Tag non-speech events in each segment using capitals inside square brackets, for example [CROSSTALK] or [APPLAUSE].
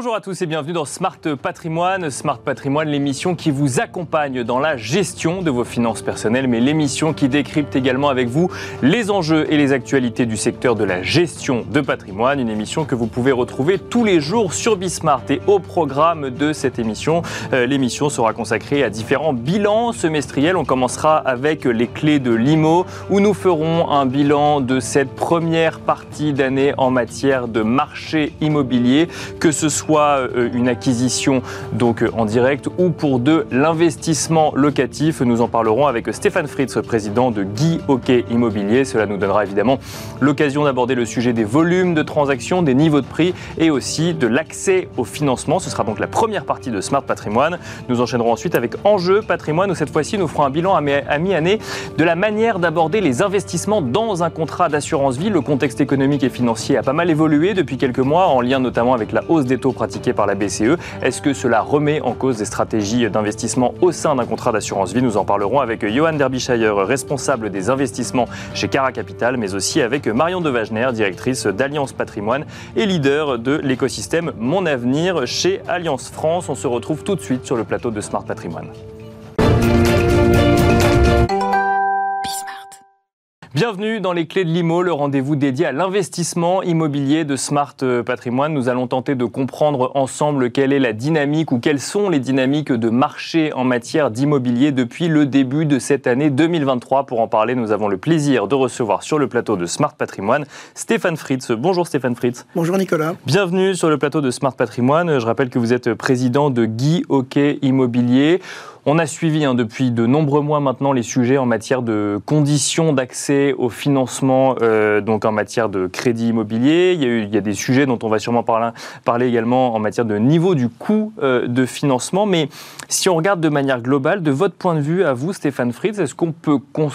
Bonjour à tous et bienvenue dans Smart Patrimoine. Smart Patrimoine, l'émission qui vous accompagne dans la gestion de vos finances personnelles, mais l'émission qui décrypte également avec vous les enjeux et les actualités du secteur de la gestion de patrimoine. Une émission que vous pouvez retrouver tous les jours sur Bismart. Et au programme de cette émission, euh, l'émission sera consacrée à différents bilans semestriels. On commencera avec les clés de l'IMO, où nous ferons un bilan de cette première partie d'année en matière de marché immobilier, que ce soit euh, une acquisition donc euh, en direct ou pour de l'investissement locatif. Nous en parlerons avec Stéphane Fritz, président de Guy Hockey Immobilier. Cela nous donnera évidemment l'occasion d'aborder le sujet des volumes de transactions, des niveaux de prix et aussi de l'accès au financement. Ce sera donc la première partie de Smart Patrimoine. Nous enchaînerons ensuite avec Enjeu Patrimoine où cette fois-ci nous ferons un bilan à mi-année de la manière d'aborder les investissements dans un contrat d'assurance vie. Le contexte économique et financier a pas mal évolué depuis quelques mois en lien notamment avec la hausse des taux pratiqués par la BCE. Est-ce que cela remet en cause des stratégies d'investissement au sein d'un contrat d'assurance vie? Nous en parlerons avec Johan Derbyshire, responsable des investissements chez Cara Capital, mais aussi avec Marion Devagener, directrice d'Alliance Patrimoine et leader de l'écosystème Mon Avenir chez Alliance France. On se retrouve tout de suite sur le plateau de Smart Patrimoine. Bienvenue dans les clés de l'IMO, le rendez-vous dédié à l'investissement immobilier de Smart euh, Patrimoine. Nous allons tenter de comprendre ensemble quelle est la dynamique ou quelles sont les dynamiques de marché en matière d'immobilier depuis le début de cette année 2023. Pour en parler, nous avons le plaisir de recevoir sur le plateau de Smart Patrimoine Stéphane Fritz. Bonjour Stéphane Fritz. Bonjour Nicolas. Bienvenue sur le plateau de Smart Patrimoine. Je rappelle que vous êtes président de Guy Hockey Immobilier. On a suivi hein, depuis de nombreux mois maintenant les sujets en matière de conditions d'accès au financement, euh, donc en matière de crédit immobilier. Il y, a des sujets dont on va sûrement parler, également en matière de niveau du coût euh, de financement. Mais si on regarde de manière globale, de votre point de vue à vous, Stéphane Fritz, est-ce qu'on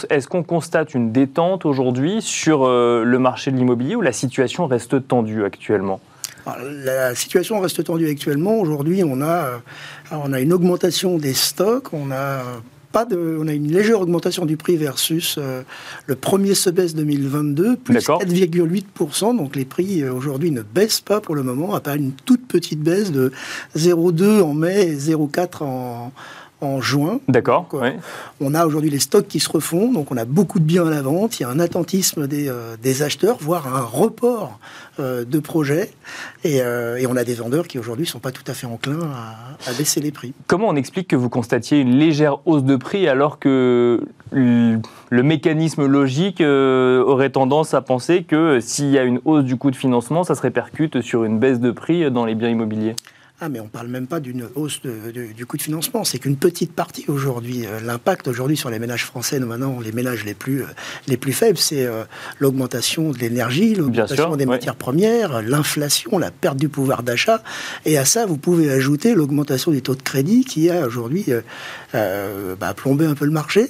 est-ce constate une détente aujourd'hui sur euh, le marché de l'immobilier ou la situation reste tendue actuellement? La situation reste tendue actuellement. Aujourd'hui, on a, on a une augmentation des stocks, on a pas de, on a une légère augmentation du prix versus euh, le premier semestre 2022, plus 4,8%. Donc les prix euh, aujourd'hui ne baissent pas pour le moment, à part une toute petite baisse de 0,2 en mai et 0,4 en, en juin. D'accord. Euh, on a aujourd'hui les stocks qui se refont, donc on a beaucoup de biens à la vente. Il y a un attentisme des, euh, des acheteurs, voire un report euh, de projets. Et, et, on a des vendeurs qui aujourd'hui ne sont pas tout à fait enclins à, à, baisser les prix. Comment on explique que vous constatiez une légère hausse de prix alors que le mécanisme logique aurait tendance à penser que s'il y a une hausse du coût de financement, ça se répercute sur une baisse de prix dans les biens immobiliers? Ah, mais on ne parle même pas d'une hausse du coût de financement. C'est qu'une petite partie aujourd'hui. Euh, l'impact aujourd'hui sur les ménages français, maintenant, les ménages les plus, euh, les plus faibles, c'est euh, l'augmentation de l'énergie, l'augmentation des matières premières, l'inflation, la perte du pouvoir d'achat. Et à ça, vous pouvez ajouter l'augmentation des taux de crédit qui a aujourd'hui bah, plombé un peu le marché.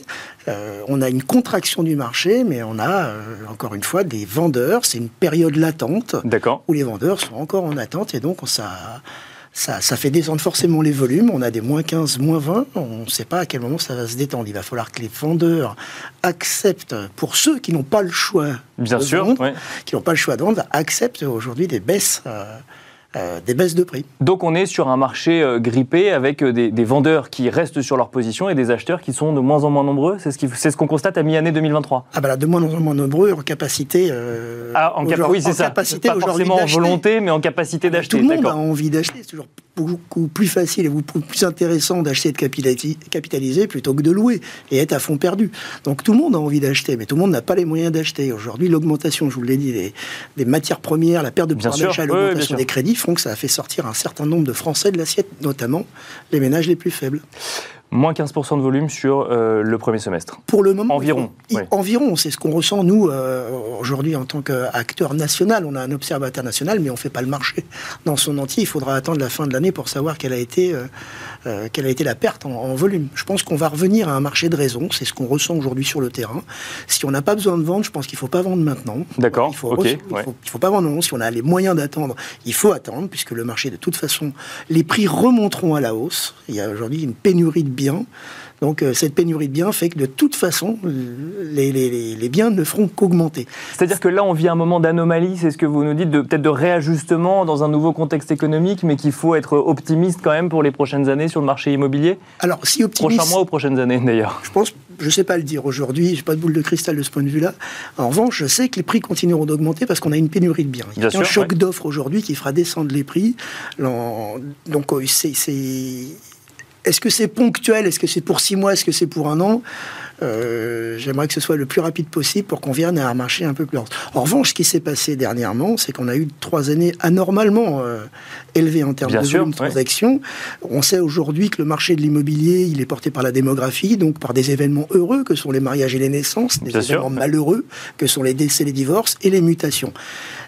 on a une contraction du marché, mais on a encore une fois des vendeurs. C'est une période latente où les vendeurs sont encore en attente et donc ça ça, fait descendre forcément les volumes. On a des moins 15, moins 20. On ne sait pas à quel moment ça va se détendre. Il va falloir que les vendeurs acceptent, pour ceux qui n'ont pas le choix, Bien sûr, qui n'ont pas le choix de vendre, acceptent aujourd'hui des baisses. Euh, euh, des baisses de prix. Donc on est sur un marché euh, grippé avec euh, des, vendeurs qui restent sur leur position et des acheteurs qui sont de moins en moins nombreux. C'est ce qu'on ce constate à mi-année 2023. Ah bah là, de moins en moins nombreux en capacité. ah, en, oui, c'est ça. Capacité Pas forcément en volonté, mais en capacité d'acheter. Tout le monde a envie d'acheter. C'est toujours beaucoup plus facile et beaucoup plus intéressant d'acheter et de capitaliser plutôt que de louer et être à fond perdu. Donc tout le monde a envie d'acheter, mais tout le monde n'a pas les moyens d'acheter. Aujourd'hui, l'augmentation, je vous l'ai dit, des, matières premières, la perte de pouvoir d'achat, l'augmentation des crédits font que ça a fait sortir un certain nombre de Français de l'assiette, notamment les ménages les plus faibles. Moins 15% de volume sur euh, le premier semestre. Pour le moment. Environ. Environ, c'est ce qu'on ressent, nous, euh, aujourd'hui, en tant qu'acteur national. On a un observateur national, mais on ne fait pas le marché dans son entier. Il faudra attendre la fin de l'année pour savoir quelle a été, euh, quelle a été la perte en, volume. Je pense qu'on va revenir à un marché de raison. C'est ce qu'on ressent aujourd'hui sur le terrain. Si on n'a pas besoin de vendre, je pense qu'il ne faut pas vendre maintenant. D'accord. Il faut, il faut, pas vendre maintenant. Si on a les moyens d'attendre, il faut attendre, puisque le marché, de toute façon, les prix remonteront à la hausse. Il y a aujourd'hui une pénurie de biens. Donc euh, cette pénurie de biens fait que de toute façon, les, les, biens ne feront qu'augmenter. C'est-à-dire que là, on vit un moment d'anomalie, c'est ce que vous nous dites, peut-être de réajustement dans un nouveau contexte économique, mais qu'il faut être optimiste quand même pour les prochaines années sur le marché immobilier? Alors, si optimiste... Prochains mois ou prochaines années d'ailleurs? Je pense, je ne sais pas le dire aujourd'hui, je n'ai pas de boule de cristal de ce point de vue-là. En revanche, je sais que les prix continueront d'augmenter parce qu'on a une pénurie de biens. Il y a un choc d'offres aujourd'hui qui fera descendre les prix. Donc, euh, c'est est-ce que c'est ponctuel? Est-ce que c'est pour six mois? Est-ce que c'est pour un an? Euh, J'aimerais que ce soit le plus rapide possible pour qu'on vienne à un marché un peu plus lent. En revanche, ce qui s'est passé dernièrement, c'est qu'on a eu trois années anormalement euh, élevées en termes de volume de transactions. On sait aujourd'hui que le marché de l'immobilier, il est porté par la démographie, donc par des événements heureux que sont les mariages et les naissances, des événements malheureux que sont les décès, les divorces et les mutations.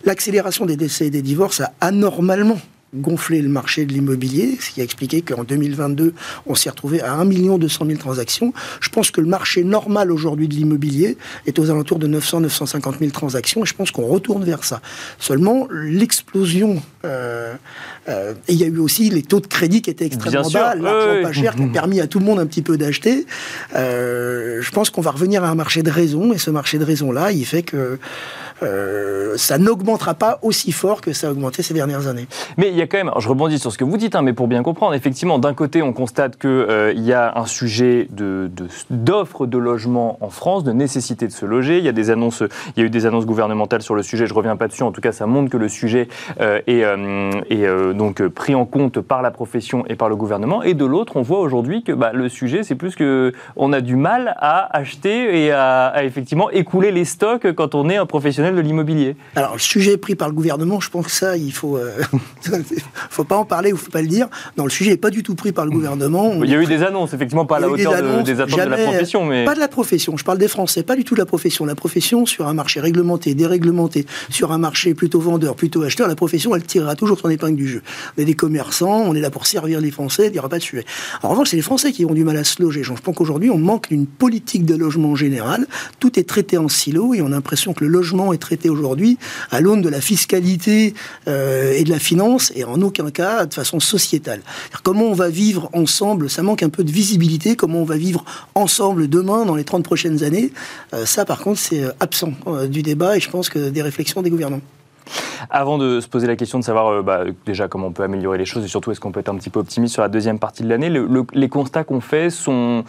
L'accélération des décès et des divorces a anormalement gonfler le marché de l'immobilier, ce qui a expliqué qu'en 2022, on s'est retrouvé à 1 200 000 transactions. Je pense que le marché normal aujourd'hui de l'immobilier est aux alentours de 900-950 000 transactions et je pense qu'on retourne vers ça. Seulement, l'explosion, euh, euh, et il y a eu aussi les taux de crédit qui étaient extrêmement bas, l'argent pas cher qui a permis à tout le monde un petit peu d'acheter. Euh, je pense qu'on va revenir à un marché de raison et ce marché de raison-là, il fait que ça n'augmentera pas aussi fort que ça a augmenté ces dernières années. Mais il y a quand même, je rebondis sur ce que vous dites, hein, mais pour bien comprendre, effectivement, d'un côté, on constate qu'il y a un sujet d'offre de, de, logement en France, de nécessité de se loger. Il y a des annonces, il y a eu des annonces gouvernementales sur le sujet. Je reviens pas dessus. En tout cas, ça montre que le sujet est, est donc pris en compte par la profession et par le gouvernement. Et de l'autre, on voit aujourd'hui que bah, le sujet, c'est plus que on a du mal à acheter et à, à effectivement écouler les stocks quand on est un professionnel de l'immobilier. Alors, le sujet pris par le gouvernement, je pense que ça, il faut, euh, [LAUGHS] faut pas en parler ou faut pas le dire. Non, le sujet n'est pas du tout pris par le gouvernement. il y a eu des annonces, effectivement, pas à la hauteur des, attentes de la profession. Mais... Pas de la profession, je parle des Français, pas du tout de la profession. La profession, sur un marché réglementé, déréglementé, sur un marché plutôt vendeur, plutôt acheteur, la profession, elle tirera toujours son épingle du jeu. On est des commerçants, on est là pour servir les Français, il n'y aura pas de sujet. En revanche, c'est les Français qui ont du mal à se loger. Je pense qu'aujourd'hui, on manque d'une politique de logement général. Tout est traité en silo et on a l'impression que le logement est traité aujourd'hui à l'aune de la fiscalité euh, et de la finance et en aucun cas de façon sociétale. Comment on va vivre ensemble, ça manque un peu de visibilité, comment on va vivre ensemble demain dans les 30 prochaines années, euh, ça par contre c'est euh, absent du débat et je pense que des réflexions des gouvernants. Avant de se poser la question de savoir bah, déjà comment on peut améliorer les choses et surtout est-ce qu'on peut être un petit peu optimiste sur la deuxième partie de l'année, les constats qu'on fait sont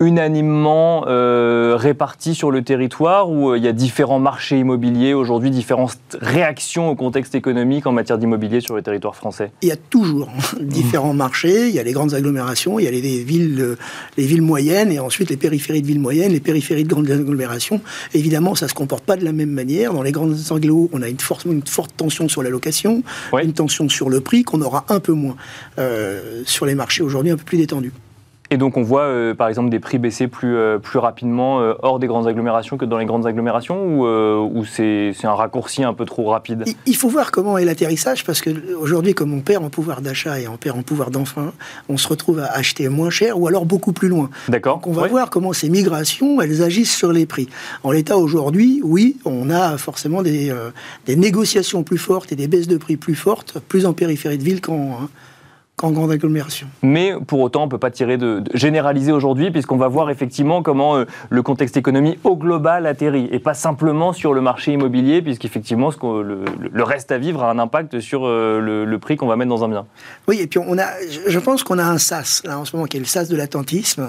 unanimement euh, répartis sur le territoire où euh, il y a différents marchés immobiliers aujourd'hui, différentes réactions au contexte économique en matière d'immobilier sur le territoire français? Il y a toujours [LAUGHS] différents marchés. Il y a les grandes agglomérations, il y a les, villes, euh, les villes moyennes et ensuite les périphéries de villes moyennes, les périphéries de grandes agglomérations. Évidemment, ça ne se comporte pas de la même manière. Dans les grandes agglos, on a une forte, une forte tension sur la location, une tension sur le prix qu'on aura un peu moins sur les marchés aujourd'hui un peu plus détendus. Et donc on voit euh, par exemple des prix baisser plus, euh, plus rapidement euh, hors des grandes agglomérations que dans les grandes agglomérations ou, ou c'est un raccourci un peu trop rapide? Il faut voir comment est l'atterrissage parce qu'aujourd'hui comme on perd en pouvoir d'achat et on perd en pouvoir d'enfant, on se retrouve à acheter moins cher ou alors beaucoup plus loin. D'accord. Donc on va voir comment ces migrations elles agissent sur les prix. En l'état aujourd'hui, oui, on a forcément des, des, négociations plus fortes et des baisses de prix plus fortes, plus en périphérie de ville qu'en... Hein, qu'en grande agglomération. Mais pour autant, on ne peut pas tirer de, généraliser aujourd'hui, puisqu'on va voir effectivement comment euh, le contexte économique au global atterrit, et pas simplement sur le marché immobilier, puisqu'effectivement, le, le reste à vivre a un impact sur euh, le, prix qu'on va mettre dans un bien. Oui, et puis on a, je pense qu'on a un sas, là, en ce moment, qui est le sas de l'attentisme,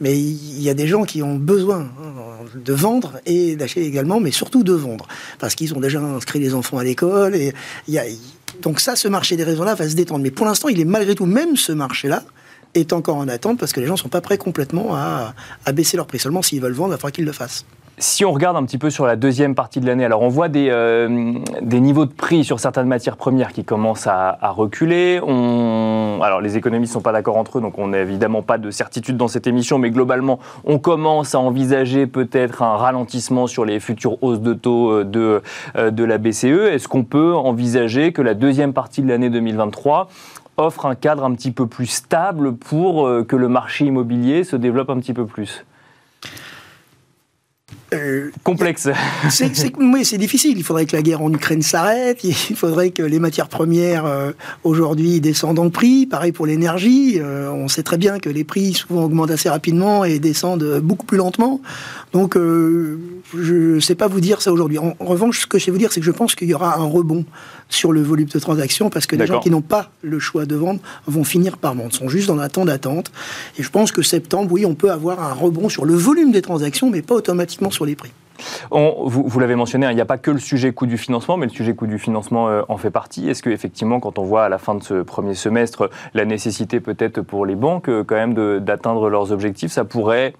mais il y a des gens qui ont besoin hein, de vendre et d'acheter également, mais surtout de vendre, parce qu'ils ont déjà inscrit les enfants à l'école, et il y a donc ça, ce marché des raisons-là va se détendre. Mais pour l'instant, il est malgré tout, même ce marché-là, est encore en attente parce que les gens ne sont pas prêts complètement à, baisser leur prix. Seulement, s'ils veulent vendre, il faudra qu'ils le fassent. Si on regarde un petit peu sur la deuxième partie de l'année, alors on voit des, euh, niveaux de prix sur certaines matières premières qui commencent à, reculer. Alors les économistes ne sont pas d'accord entre eux, donc on n'a évidemment pas de certitude dans cette émission, mais globalement, on commence à envisager peut-être un ralentissement sur les futures hausses de taux euh, de, euh, de la BCE. Est-ce qu'on peut envisager que la deuxième partie de l'année 2023 offre un cadre un petit peu plus stable pour que le marché immobilier se développe un petit peu plus? Euh, Complexe. C'est, oui, c'est difficile. Il faudrait que la guerre en Ukraine s'arrête. Il faudrait que les matières premières euh, aujourd'hui descendent en prix. Pareil pour l'énergie. Euh, on sait très bien que les prix souvent augmentent assez rapidement et descendent beaucoup plus lentement. Donc, je ne sais pas vous dire ça aujourd'hui. En, revanche, ce que je sais vous dire, c'est que je pense qu'il y aura un rebond sur le volume de transactions parce que les gens qui n'ont pas le choix de vendre vont finir par vendre, sont juste dans un temps d'attente. Et je pense que septembre, oui, on peut avoir un rebond sur le volume des transactions, mais pas automatiquement sur les prix. vous, l'avez mentionné, hein, il n'y a pas que le sujet coût du financement, mais le sujet coût du financement euh, en fait partie. Est-ce qu'effectivement, quand on voit à la fin de ce premier semestre la nécessité peut-être pour les banques euh, quand même d'atteindre leurs objectifs, ça pourrait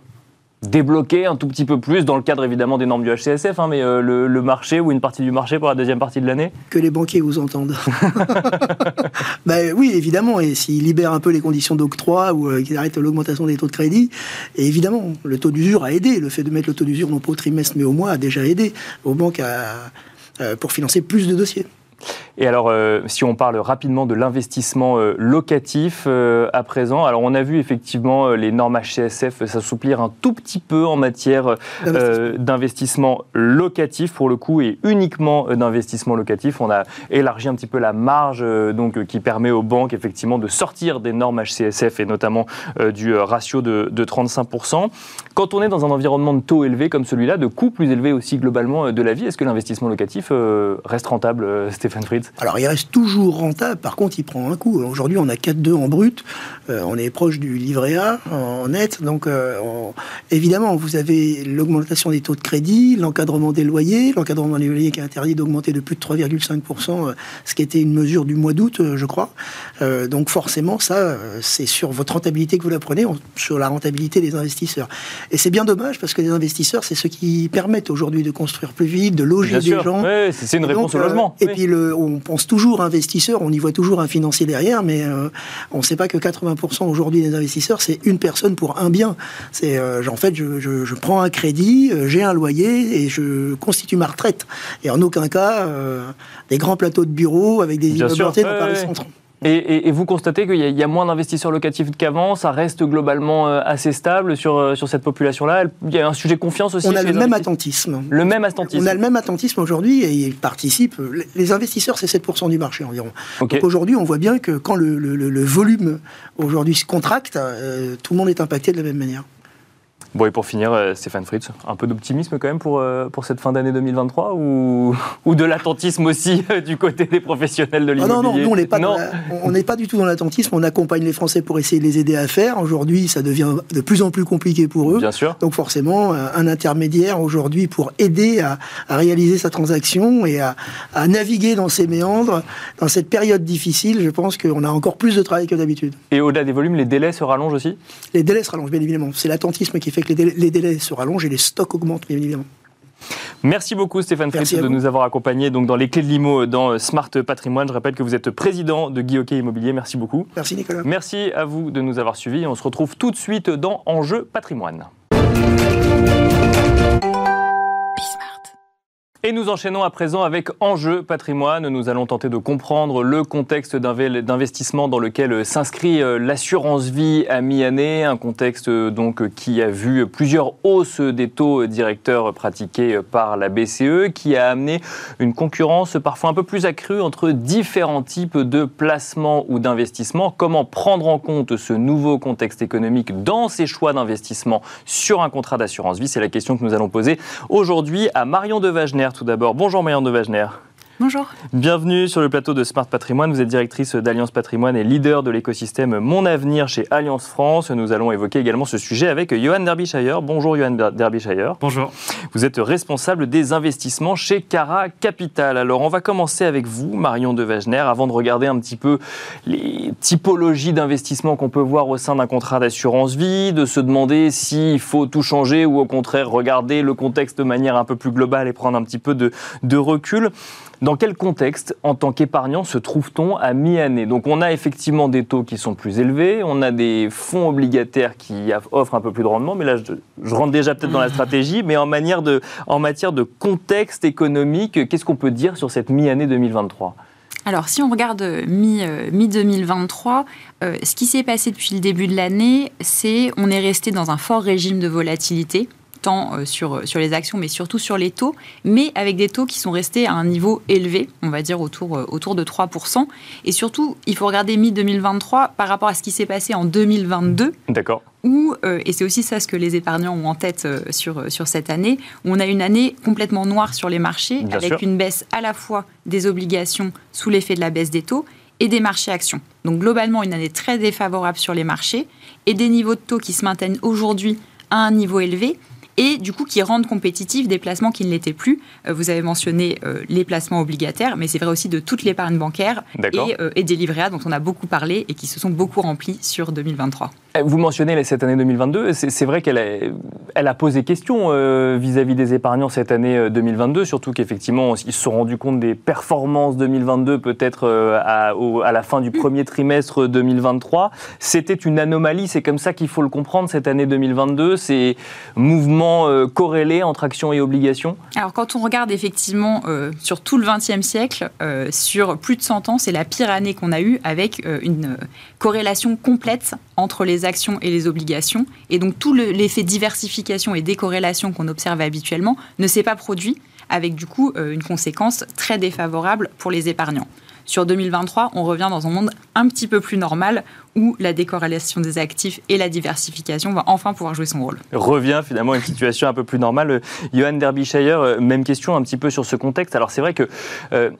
débloquer un tout petit peu plus dans le cadre évidemment des normes du HCSF, hein, mais euh, le, marché ou une partie du marché pour la deuxième partie de l'année Que les banquiers vous entendent. [LAUGHS] ben, oui, évidemment, et s'ils libèrent un peu les conditions d'octroi ou euh, qu'ils arrêtent l'augmentation des taux de crédit, et évidemment, le taux d'usure a aidé. Le fait de mettre le taux d'usure non pas au trimestre mais au mois a déjà aidé aux banques euh, pour financer plus de dossiers. Et alors, euh, si on parle rapidement de l'investissement euh, locatif euh, à présent, alors on a vu effectivement les normes HCSF s'assouplir un tout petit peu en matière d'investissement locatif pour le coup et uniquement d'investissement locatif. On a élargi un petit peu la marge donc qui permet aux banques effectivement de sortir des normes HCSF et notamment du ratio de, de 35%. Quand on est dans un environnement de taux élevé comme celui-là, de coûts plus élevés aussi globalement de la vie, est-ce que l'investissement locatif reste rentable, Stéphane Fritz? Alors il reste toujours rentable, par contre il prend un coup. Aujourd'hui on a 4,2 en brut, euh, on est proche du livret A en net, donc euh, évidemment vous avez l'augmentation des taux de crédit, l'encadrement des loyers, l'encadrement des loyers qui est interdit d'augmenter de plus de 3,5%, euh, ce qui était une mesure du mois d'août je crois. donc forcément ça c'est sur votre rentabilité que vous la prenez, sur la rentabilité des investisseurs. Et c'est bien dommage parce que les investisseurs c'est ceux qui permettent aujourd'hui de construire plus vite, de loger des gens. c'est une réponse au logement. Et puis le, on pense toujours investisseur, on y voit toujours un financier derrière, mais euh, on ne sait pas que 80% aujourd'hui des investisseurs, c'est une personne pour un bien. C'est euh, en fait, je, prends un crédit, euh, j'ai un loyer et je constitue ma retraite. Et en aucun cas, des grands plateaux de bureaux avec des immeubles dans Paris Centre. Et, vous constatez qu'il y, a moins d'investisseurs locatifs qu'avant, ça reste globalement euh, assez stable sur, euh, sur cette population-là. Il y a un sujet confiance aussi. On a le même attentisme. Le même attentisme. On a le même attentisme aujourd'hui et ils participent. Les investisseurs, c'est 7% du marché environ. Donc aujourd'hui, on voit bien que quand le, le, volume aujourd'hui se contracte, euh, tout le monde est impacté de la même manière. Bon, et pour finir, euh, Stéphane Fritz, un peu d'optimisme quand même pour, euh, pour cette fin d'année 2023 ou, [LAUGHS] ou de l'attentisme aussi euh, du côté des professionnels de l'immobilier ah Non, non, nous, on n'est pas, pas du tout dans l'attentisme. On accompagne les Français pour essayer de les aider à faire. Aujourd'hui, ça devient de plus en plus compliqué pour eux. Bien sûr. Donc forcément, un intermédiaire aujourd'hui pour aider à, à, réaliser sa transaction et à, à naviguer dans ces méandres, dans cette période difficile, je pense qu'on a encore plus de travail que d'habitude. Et au-delà des volumes, les délais se rallongent aussi? Les délais se rallongent, bien évidemment. C'est l'attentisme qui fait que les délais, se rallongent et les stocks augmentent, bien évidemment. Merci beaucoup Stéphane Fritz de nous avoir accompagnés donc, dans les clés de l'IMO dans Smart Patrimoine. Je rappelle que vous êtes président de Guy Immobilier. Merci beaucoup. Merci Nicolas. Merci à vous de nous avoir suivis. On se retrouve tout de suite dans Enjeu Patrimoine. Et nous enchaînons à présent avec Enjeu patrimoine. Nous allons tenter de comprendre le contexte d'investissement dans lequel s'inscrit euh, l'assurance vie à mi-année, un contexte euh, donc qui a vu plusieurs hausses des taux directeurs pratiqués par la BCE, qui a amené une concurrence parfois un peu plus accrue entre différents types de placements ou d'investissements. Comment prendre en compte ce nouveau contexte économique dans ses choix d'investissement sur un contrat d'assurance vie? C'est la question que nous allons poser aujourd'hui à Marion tout d'abord. Bonjour Marianne de Wagner. Bonjour. Bienvenue sur le plateau de Smart Patrimoine. Vous êtes directrice d'Alliance Patrimoine et leader de l'écosystème Mon Avenir chez Alliance France. Nous allons évoquer également ce sujet avec Johan Derbyshire. Bonjour Johan Derbyshire. Bonjour. Vous êtes responsable des investissements chez Cara Capital. Alors on va commencer avec vous, Marion de Wagner, avant de regarder un petit peu les typologies d'investissement qu'on peut voir au sein d'un contrat d'assurance vie, de se demander s'il faut tout changer ou au contraire regarder le contexte de manière un peu plus globale et prendre un petit peu de, de recul. Dans quel contexte, en tant qu'épargnant, se trouve-t-on à mi-année? Donc on a effectivement des taux qui sont plus élevés, on a des fonds obligataires qui offrent un peu plus de rendement, mais là je, rentre déjà peut-être dans la stratégie, mais en, matière de contexte économique, qu'est-ce qu'on peut dire sur cette mi-année 2023 alors, si on regarde mi-2023, euh, ce qui s'est passé depuis le début de l'année, c'est on est resté dans un fort régime de volatilité tant sur, sur les actions, mais surtout sur les taux, mais avec des taux qui sont restés à un niveau élevé, on va dire autour, autour de 3%. Et surtout, il faut regarder mi-2023 par rapport à ce qui s'est passé en 2022. D'accord où, et c'est aussi ça ce que les épargnants ont en tête sur, sur cette année, où on a une année complètement noire sur les marchés, avec une baisse à la fois des obligations sous l'effet de la baisse des taux et des marchés actions. Donc globalement, une année très défavorable sur les marchés et des niveaux de taux qui se maintiennent aujourd'hui à un niveau élevé et du coup qui rendent compétitifs des placements qui ne l'étaient plus. Euh, vous avez mentionné euh, les placements obligataires, mais c'est vrai aussi de toute l'épargne bancaire et, euh, et, des livrets A dont on a beaucoup parlé et qui se sont beaucoup remplis sur 2023. Eh, vous mentionnez cette année 2022, c'est vrai qu'elle a, posé question vis-à-vis des épargnants cette année 2022, surtout qu'effectivement ils se sont rendus compte des performances 2022 peut-être à, à, la fin du premier trimestre 2023. C'était une anomalie, c'est comme ça qu'il faut le comprendre cette année 2022, ces mouvements euh, corrélé entre actions et obligations? Alors quand on regarde effectivement euh, sur tout le XXe siècle, euh, sur plus de 100 ans, c'est la pire année qu'on a eue avec une corrélation complète entre les actions et les obligations. Et donc tout l'effet diversification et décorrélation qu'on observe habituellement ne s'est pas produit avec du coup une conséquence très défavorable pour les épargnants. Sur 2023, on revient dans un monde un petit peu plus normal où la décorrélation des actifs et la diversification va enfin pouvoir jouer son rôle. Revient finalement une situation un peu plus normale. Johan Derbyshire, euh, même question un petit peu sur ce contexte. Alors c'est vrai que euh,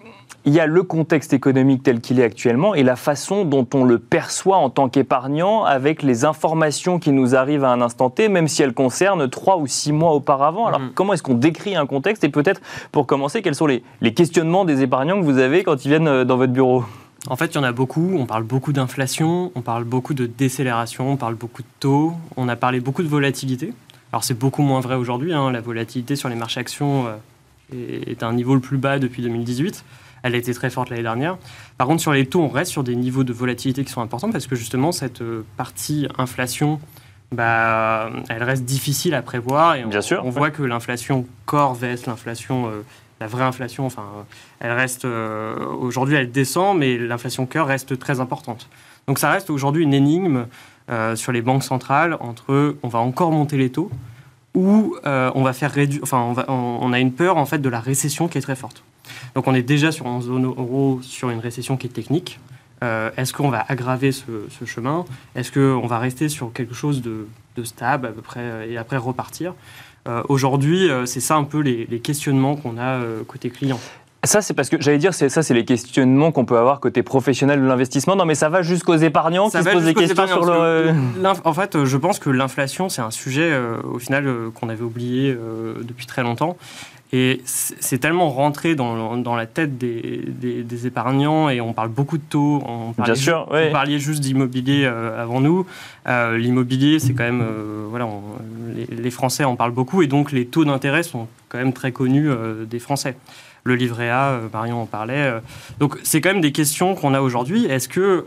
il y a le contexte économique tel qu'il est actuellement et la façon dont on le perçoit en tant qu'épargnant avec les informations qui nous arrivent à un instant T, même si elles concernent trois ou six mois auparavant. Alors, mm. comment est-ce qu'on décrit un contexte? Et peut-être, pour commencer, quels sont les, les questionnements des épargnants que vous avez quand ils viennent euh, dans votre bureau? En fait, il y en a beaucoup. On parle beaucoup d'inflation, on parle beaucoup de décélération, on parle beaucoup de taux, on a parlé beaucoup de volatilité. Alors, c'est beaucoup moins vrai aujourd'hui. Hein. La volatilité sur les marchés actions euh, est à un niveau le plus bas depuis 2018. Elle a été très forte l'année dernière. Par contre, sur les taux, on reste sur des niveaux de volatilité qui sont importants parce que justement, cette euh, partie inflation, bah, elle reste difficile à prévoir. Et on, Bien sûr, on voit que l'inflation corps vs l'inflation, euh, la vraie inflation, enfin, euh, elle reste. aujourd'hui, elle descend, mais l'inflation cœur reste très importante. Donc ça reste aujourd'hui une énigme sur les banques centrales entre on va encore monter les taux ou on va faire réduire. Enfin, on, a une peur en fait de la récession qui est très forte. Donc on est déjà sur une zone euro sur une récession qui est technique. Euh, est-ce qu'on va aggraver ce, chemin? Est-ce qu'on va rester sur quelque chose de, stable à peu près et après repartir? euh, Aujourd'hui, euh, c'est ça un peu les, questionnements qu'on a côté client. Ça, c'est parce que j'allais dire, ça, c'est les questionnements qu'on peut avoir côté professionnel de l'investissement. Non, mais ça va jusqu'aux épargnants qui se posent des questions sur le. En fait, je pense que l'inflation, c'est un sujet, au final, qu'on avait oublié depuis très longtemps. Et c'est tellement rentré dans, dans la tête des, des, épargnants et on parle beaucoup de taux. On Bien sûr, oui. Vous parliez juste d'immobilier euh, avant nous. Euh, l'immobilier, c'est quand même. Euh, voilà, les, Français en parlent beaucoup et donc les taux d'intérêt sont quand même très connus des Français. Le livret A, Marion en parlait. donc c'est quand même des questions qu'on a aujourd'hui. Est-ce que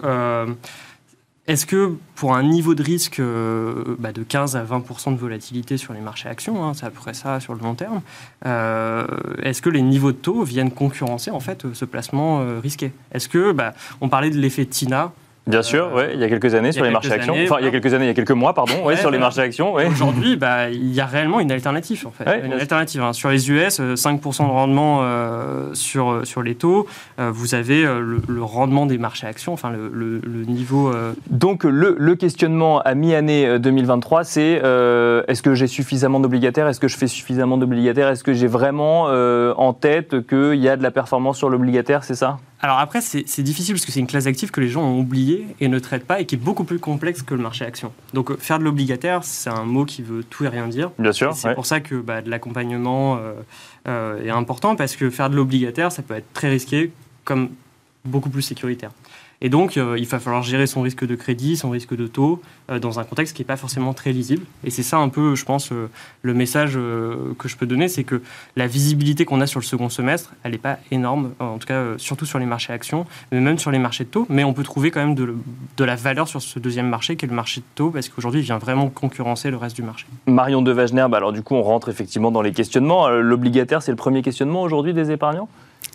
est-ce que pour un niveau de risque euh, bah, de 15 à 20% de volatilité sur les marchés actions, hein, c'est à peu près ça sur le long terme, euh, est-ce que les niveaux de taux viennent concurrencer en fait ce placement euh, risqué? Est-ce que, bah, on parlait de l'effet TINA, Bien sûr, ouais, il y a quelques années sur les marchés actions. Enfin, il y a quelques années, il y a quelques mois, pardon, ouais, sur les marchés actions. Aujourd'hui, bah, il y a réellement une alternative, en fait. une alternative. Hein. Sur les US, 5% de rendement euh, sur, sur les taux. Euh, vous avez euh, le, rendement des marchés actions, enfin, le, le, niveau. Donc, le, le, questionnement à mi-année 2023, c'est est-ce que j'ai suffisamment d'obligataires? Est-ce que je fais suffisamment d'obligataires? Est-ce que j'ai vraiment en tête qu'il y a de la performance sur l'obligataire C'est ça? Alors après, c'est difficile parce que c'est une classe d'actifs que les gens ont oublié et ne traitent pas et qui est beaucoup plus complexe que le marché action. Donc euh, faire de l'obligataire, c'est un mot qui veut tout et rien dire. Bien sûr. C'est pour ça que bah, de l'accompagnement euh, euh, est important parce que faire de l'obligataire, ça peut être très risqué comme beaucoup plus sécuritaire. Et donc, euh, il va falloir gérer son risque de crédit, son risque de taux, euh, dans un contexte qui n'est pas forcément très lisible. Et c'est ça un peu, je pense, euh, le message que je peux donner, c'est que la visibilité qu'on a sur le second semestre, elle n'est pas énorme, en tout cas, surtout sur les marchés actions, mais même sur les marchés de taux. Mais on peut trouver quand même de, la valeur sur ce deuxième marché, qui est le marché de taux, parce qu'aujourd'hui, il vient vraiment concurrencer le reste du marché. Marion de Wagner, bah alors du coup, on rentre effectivement dans les questionnements. L'obligataire, c'est le premier questionnement aujourd'hui des épargnants?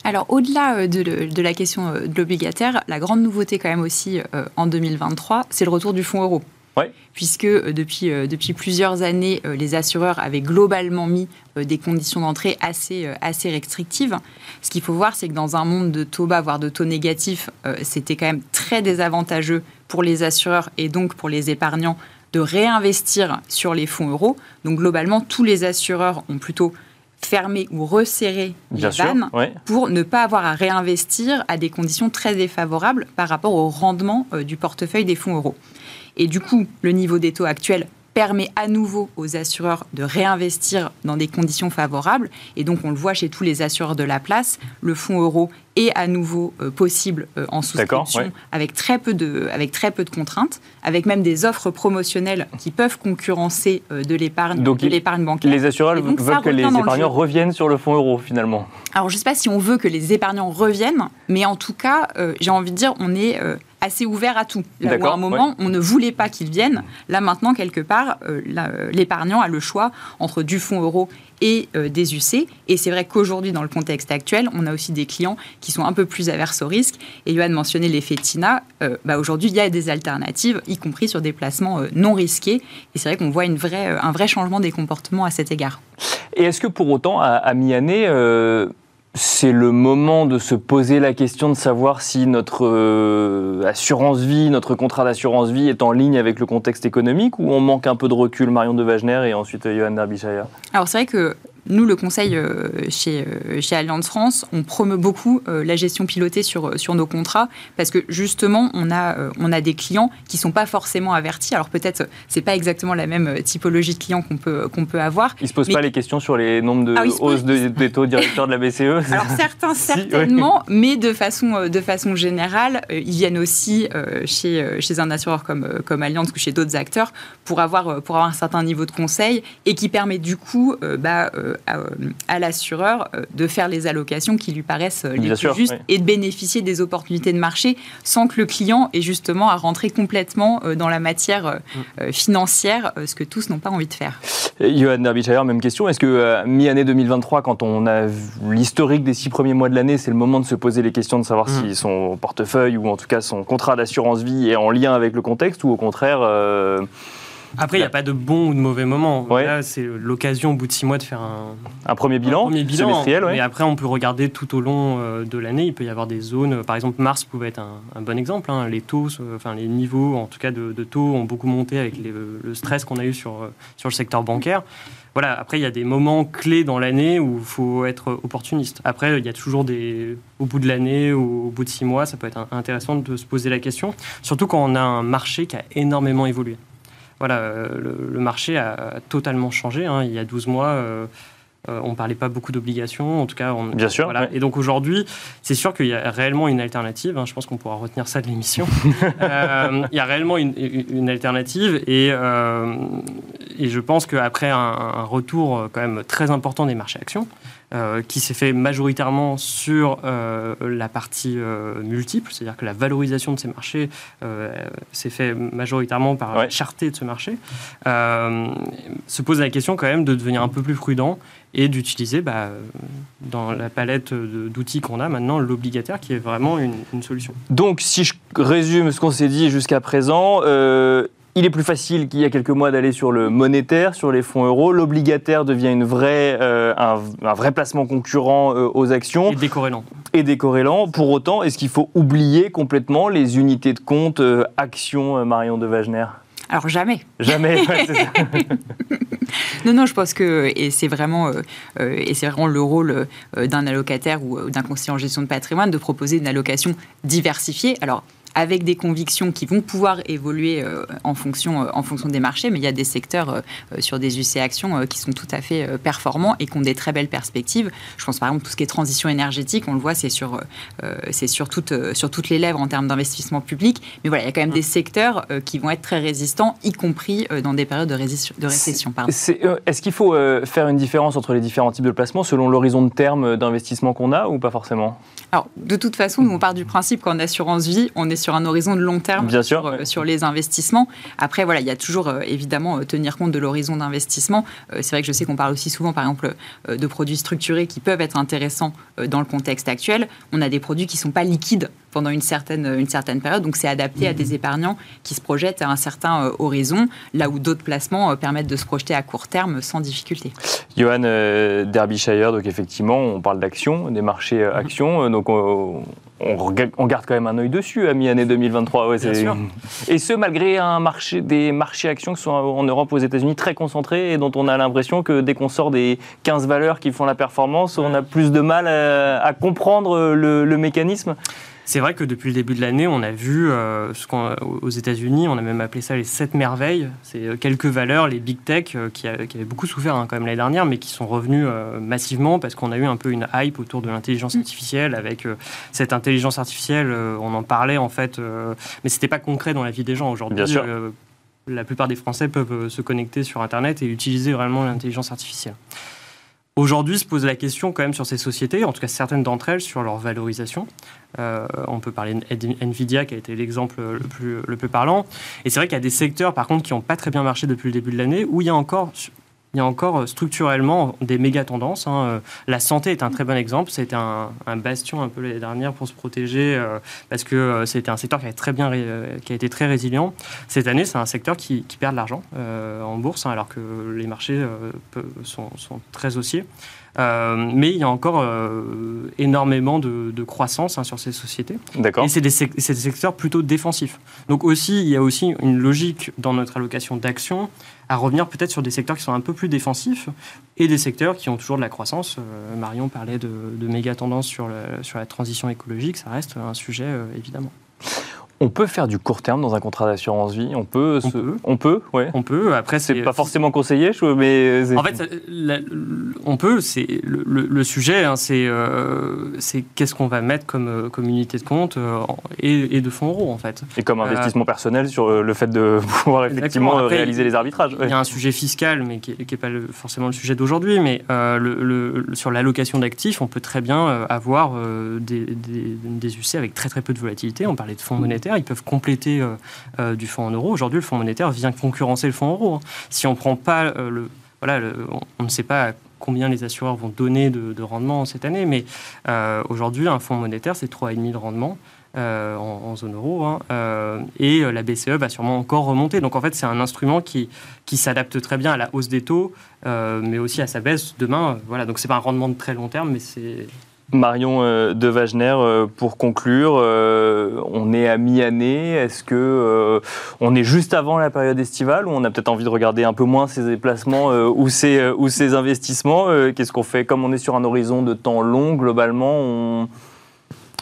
Alors, au-delà euh, de, la question euh, de l'obligataire, la grande nouveauté quand même aussi euh, en 2023, c'est le retour du fonds euro. puisque depuis, depuis plusieurs années, les assureurs avaient globalement mis des conditions d'entrée assez, assez restrictives. Ce qu'il faut voir, c'est que dans un monde de taux bas, voire de taux négatifs, c'était quand même très désavantageux pour les assureurs et donc pour les épargnants de réinvestir sur les fonds euros. Donc globalement, tous les assureurs ont plutôt fermé ou resserré les vannes pour ne pas avoir à réinvestir à des conditions très défavorables par rapport au rendement euh, du portefeuille des fonds euros. Et du coup, le niveau des taux actuels permet à nouveau aux assureurs de réinvestir dans des conditions favorables. Et donc, on le voit chez tous les assureurs de la place, le fonds euro est à nouveau euh, possible euh, en souscription avec, très peu de, avec très peu de contraintes, avec même des offres promotionnelles qui peuvent concurrencer euh, de l'épargne de l'épargne bancaire. Les assureurs veulent que les épargnants reviennent sur le fonds euro finalement. Alors, je ne sais pas si on veut que les épargnants reviennent, mais en tout cas, j'ai envie de dire, on est assez ouvert à tout. Là à un moment, on ne voulait pas qu'ils viennent, là maintenant, quelque part, euh, euh, l'épargnant a le choix entre du fonds euro et euh, des UC. Et c'est vrai qu'aujourd'hui, dans le contexte actuel, on a aussi des clients qui sont un peu plus averses au risque. Et Johan mentionnait l'effet TINA. bah aujourd'hui, il y a des alternatives, y compris sur des placements non risqués. Et c'est vrai qu'on voit une vraie, un vrai changement des comportements à cet égard. Et est-ce que pour autant, à, à mi-année, c'est le moment de se poser la question de savoir si notre euh, assurance vie, notre contrat d'assurance vie est en ligne avec le contexte économique ou on manque un peu de recul, Marion de Wagner et ensuite euh, Johan Derbyshire Alors c'est vrai que nous, le conseil euh, chez, euh, chez Allianz France, on promeut beaucoup euh, la gestion pilotée sur, sur nos contrats parce que justement, on a, on a des clients qui ne sont pas forcément avertis. Alors peut-être, ce n'est pas exactement la même typologie de clients qu'on peut, qu'on peut avoir. Ils ne se posent pas les questions sur les nombres de ah hausses des taux directeurs de la BCE [LAUGHS] Alors certains, [LAUGHS] certainement, mais de façon, de façon générale, ils viennent aussi chez, chez un assureur comme, comme Allianz ou chez d'autres acteurs pour avoir, pour avoir un certain niveau de conseil et qui permet du coup bah, à, l'assureur euh, de faire les allocations qui lui paraissent euh, les plus justes et de bénéficier des opportunités de marché sans que le client ait justement à rentrer complètement euh, dans la matière mm. financière, ce que tous n'ont pas envie de faire. Johan Derbyshire, même question. Est-ce que mi-année 2023, quand on a l'historique des six premiers mois de l'année, c'est le moment de se poser les questions de savoir mm. si son portefeuille ou en tout cas son contrat d'assurance vie est en lien avec le contexte ou au contraire après, il n'y a pas de bon ou de mauvais moment. Là, c'est l'occasion au bout de six mois de faire un, un premier bilan, premier bilan semestriel. Mais après, on peut regarder tout au long euh, de l'année. Il peut y avoir des zones. Par exemple, Mars pouvait être un, bon exemple. Hein. Les taux, enfin les niveaux, en tout cas de, taux, ont beaucoup monté avec le stress qu'on a eu sur, euh, sur le secteur bancaire. Voilà, après, il y a des moments clés dans l'année où il faut être opportuniste. Après, il y a toujours des. Au bout de l'année ou au bout de six mois, ça peut être intéressant de se poser la question. Surtout quand on a un marché qui a énormément évolué voilà, euh, le, marché a totalement changé. Hein. Il y a 12 mois, euh, euh, on ne parlait pas beaucoup d'obligations, en tout cas. On, Bien sûr. Et donc aujourd'hui, c'est sûr qu'il y a réellement une alternative. Hein. je pense qu'on pourra retenir ça de l'émission. [LAUGHS] il y a réellement une, alternative et, et, je pense qu'après un, un, retour quand même très important des marchés actions, euh, qui s'est fait majoritairement sur euh, la partie euh, multiple, c'est-à-dire que la valorisation de ces marchés s'est fait majoritairement par la cherté de ce marché, se pose la question quand même de devenir un peu plus prudent et d'utiliser bah, dans la palette d'outils qu'on a maintenant l'obligataire qui est vraiment une, une, solution. Donc si je résume ce qu'on s'est dit jusqu'à présent, il est plus facile qu'il y a quelques mois d'aller sur le monétaire, sur les fonds euros. L'obligataire devient une vraie, euh, un, vrai placement concurrent euh, aux actions. Et décorrélant. Et décorrélant. Pour autant, est-ce qu'il faut oublier complètement les unités de compte euh, actions Marion de Wagner alors jamais. Jamais. [LAUGHS] non, non, je pense que et c'est vraiment et c'est vraiment le rôle d'un allocataire ou d'un conseiller en gestion de patrimoine de proposer une allocation diversifiée. Alors avec des convictions qui vont pouvoir évoluer euh, en, fonction, euh, en fonction des marchés, mais il y a des secteurs euh, sur des UC actions qui sont tout à fait performants et qui ont des très belles perspectives. Je pense par exemple tout ce qui est transition énergétique, on le voit, c'est sur, c'est sur, toutes, sur toutes les lèvres en termes d'investissement public. Mais voilà, il y a quand même des secteurs qui vont être très résistants, y compris dans des périodes de, de récession. Est-ce qu'il faut faire une différence entre les différents types de placements selon l'horizon de terme d'investissement qu'on a ou pas forcément? Alors, de toute façon, nous, on part du principe qu'en assurance vie, on est sur un horizon de long terme Bien sur, euh, sur, les investissements. Après, voilà, il y a toujours euh, évidemment euh, tenir compte de l'horizon d'investissement. c'est vrai que je sais qu'on parle aussi souvent, par exemple, de produits structurés qui peuvent être intéressants dans le contexte actuel. On a des produits qui ne sont pas liquides pendant une certaine, une certaine période. Donc c'est adapté à des épargnants qui se projettent à un certain horizon, là où d'autres placements permettent de se projeter à court terme sans difficulté. Johan Derbyshire, donc effectivement, on parle d'actions, des marchés actions. Donc on, garde quand même un œil dessus à mi-année 2023. Et ce, malgré un marché, des marchés actions qui sont en Europe, aux États-Unis, très concentrés et dont on a l'impression que dès qu'on sort des 15 valeurs qui font la performance, on a plus de mal à, comprendre le mécanisme? C'est vrai que depuis le début de l'année, on a vu euh, ce aux États-Unis, on a même appelé ça les sept merveilles. C'est euh, quelques valeurs, les big tech, euh, qui, avaient beaucoup souffert hein, quand même l'année dernière, mais qui sont revenus massivement parce qu'on a eu un peu une hype autour de l'intelligence mm. artificielle. Avec cette intelligence artificielle, on en parlait en fait, mais c'était pas concret dans la vie des gens aujourd'hui. la plupart des Français peuvent se connecter sur Internet et utiliser vraiment l'intelligence artificielle. Aujourd'hui se pose la question quand même sur ces sociétés, en tout cas certaines d'entre elles, sur leur valorisation. Euh, on peut parler Nvidia qui a été l'exemple le plus, le plus parlant. Et c'est vrai qu'il y a des secteurs par contre qui n'ont pas très bien marché depuis le début de l'année, où il y a encore il y a encore euh, structurellement des méga tendances. Hein. Euh, la santé est un très bon exemple. C'était un, bastion un peu l'année dernière pour se protéger euh, parce que c'était un secteur qui a, très bien, qui a été très résilient. Cette année, c'est un secteur qui, perd de l'argent en bourse hein, alors que les marchés sont, très haussiers. mais il y a encore énormément de, croissance hein, sur ces sociétés. Et c'est des, des, secteurs plutôt défensifs. Donc aussi, il y a aussi une logique dans notre allocation d'actions à revenir peut-être sur des secteurs qui sont un peu plus défensifs et des secteurs qui ont toujours de la croissance. Euh, Marion parlait de, méga tendances sur, la transition écologique, ça reste un sujet euh, évidemment. On peut faire du court terme dans un contrat d'assurance vie. On peut. On, peut. on peut. Ouais. On peut. Après, c'est pas forcément conseillé, mais. En fait, on peut. C'est le, sujet. Hein, euh, c'est qu'est-ce qu'on va mettre comme, euh, comme unité de compte euh, et, de fonds euros en fait. Et comme investissement personnel sur le fait de [LAUGHS] pouvoir effectivement réaliser les arbitrages. Il y a un sujet fiscal, mais qui n'est pas forcément le sujet d'aujourd'hui. Mais le, sur l'allocation d'actifs, on peut très bien avoir des, des, des UC avec très très peu de volatilité. On parlait de fonds monétaires ils peuvent compléter euh, euh, du fonds en euros. Aujourd'hui, le fonds monétaire vient concurrencer le fonds euro. Hein. Si on prend pas euh, le, voilà, on, ne sait pas combien les assureurs vont donner de, rendement cette année, mais aujourd'hui, un fonds monétaire, c'est 3,5 de rendement. en, zone euro. Hein, et la BCE va sûrement encore remonter. Donc en fait, c'est un instrument qui, qui s'adapte très bien à la hausse des taux, mais aussi à sa baisse demain. Voilà, donc c'est pas un rendement de très long terme, mais c'est Marion euh, de Wagner, euh, pour conclure, euh, on est à mi-année. Est-ce que on est juste avant la période estivale ou on a peut-être envie de regarder un peu moins ces déplacements ou ces ou ces investissements Qu'est-ce qu'on fait? Comme on est sur un horizon de temps long, globalement, on,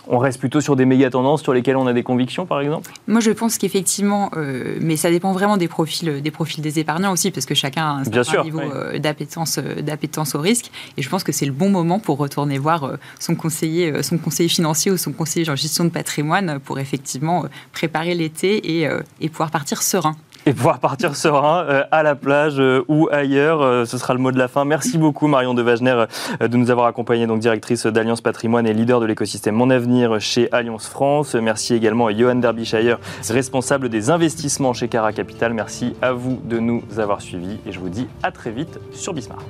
on reste plutôt sur des méga tendances sur lesquelles on a des convictions, par exemple? Moi, je pense qu'effectivement, euh, mais ça dépend vraiment des profils, des profils des épargnants aussi, parce que chacun a un certain niveau euh, d'appétence, euh, d'appétence au risque. Et je pense que c'est le bon moment pour retourner voir son conseiller, son conseiller financier ou son conseiller en gestion de patrimoine pour effectivement préparer l'été et, et pouvoir partir serein et pouvoir partir serein euh, à la plage euh, ou ailleurs. Euh, ce sera le mot de la fin. Merci beaucoup Marion de Wagner de nous avoir accompagnés, donc directrice d'Alliance Patrimoine et leader de l'écosystème Mon Avenir chez Alliance France. Merci également à Johan Derbyshire, responsable des investissements chez Cara Capital. Merci à vous de nous avoir suivis et je vous dis à très vite sur Bismart.